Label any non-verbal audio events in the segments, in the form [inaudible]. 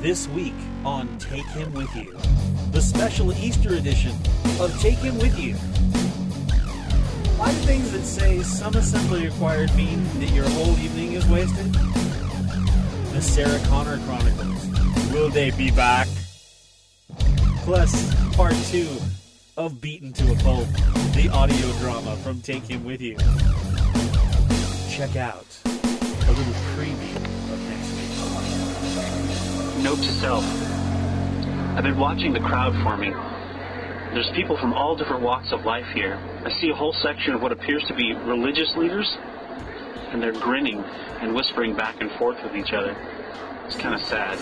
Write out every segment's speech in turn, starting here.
This week on Take Him With You, the special Easter edition of Take Him With You. Why do things that say some assembly required mean that your whole evening is wasted? The Sarah Connor Chronicles. Will they be back? Plus, part two of Beaten to a Pulp, the audio drama from Take Him With You. Check out a little preview. Note to self. I've been watching the crowd forming. There's people from all different walks of life here. I see a whole section of what appears to be religious leaders, and they're grinning and whispering back and forth with each other. It's kind of sad.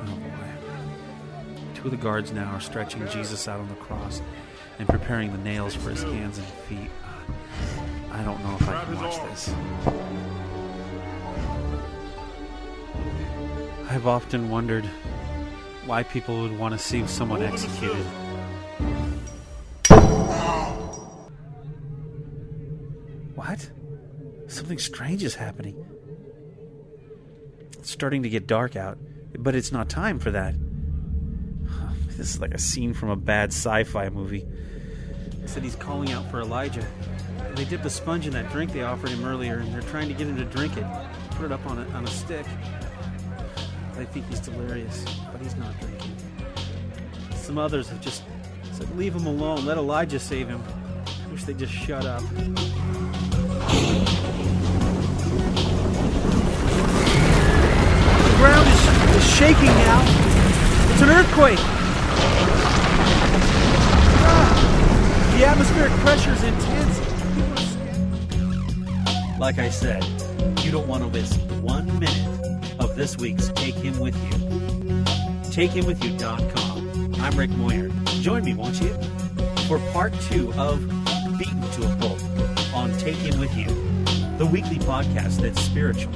Oh boy. Two of the guards now are stretching Jesus out on the cross and preparing the nails for his hands and feet. I don't know if I can watch this. I've often wondered why people would want to see someone executed. What? Something strange is happening. It's starting to get dark out, but it's not time for that. [sighs] This is like a scene from a bad sci fi movie. Said he's calling out for Elijah. They dipped a sponge in that drink they offered him earlier, and they're trying to get him to drink it. Put it up on a, on a stick. They think he's delirious, but he's not drinking. Some others have just said, Leave him alone, let Elijah save him. I wish they'd just shut up. The ground is, is shaking now. It's an earthquake. Ah, the atmospheric pressure is intense. Like I said, you don't want to miss one minute of this week's Take Him With You. TakeHimWithYou.com. I'm Rick Moyer. Join me, won't you? For part two of Beaten to a Pulp on Take Him With You, the weekly podcast that's spiritual